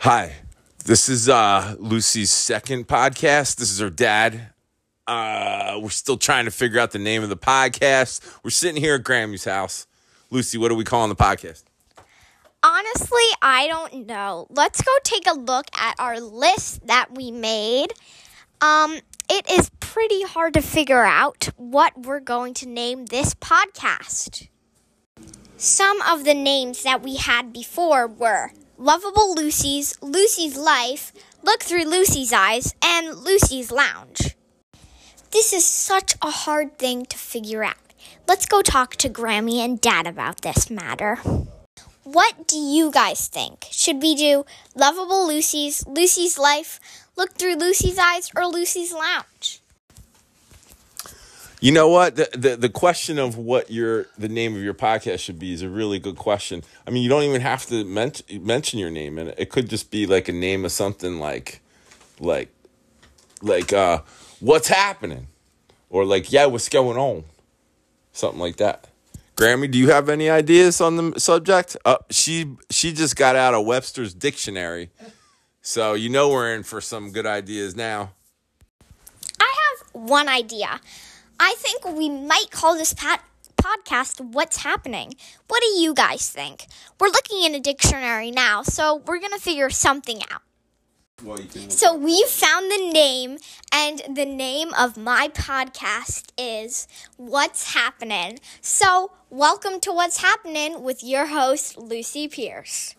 Hi, this is uh, Lucy's second podcast. This is her dad. Uh, we're still trying to figure out the name of the podcast. We're sitting here at Grammy's house. Lucy, what are we calling the podcast? Honestly, I don't know. Let's go take a look at our list that we made. Um, it is pretty hard to figure out what we're going to name this podcast. Some of the names that we had before were Lovable Lucy's, Lucy's Life, Look Through Lucy's Eyes, and Lucy's Lounge. This is such a hard thing to figure out. Let's go talk to Grammy and Dad about this matter. What do you guys think? Should we do Lovable Lucy's, Lucy's Life, Look Through Lucy's Eyes, or Lucy's Lounge? You know what? The, the the question of what your the name of your podcast should be is a really good question. I mean, you don't even have to mention mention your name, and it could just be like a name of something like, like, like uh, what's happening, or like yeah, what's going on, something like that. Grammy, do you have any ideas on the subject? Uh, she she just got out of Webster's dictionary, so you know we're in for some good ideas now. I have one idea. I think we might call this pat- podcast What's Happening. What do you guys think? We're looking in a dictionary now, so we're going to figure something out. So we found the name, and the name of my podcast is What's Happening. So, welcome to What's Happening with your host, Lucy Pierce.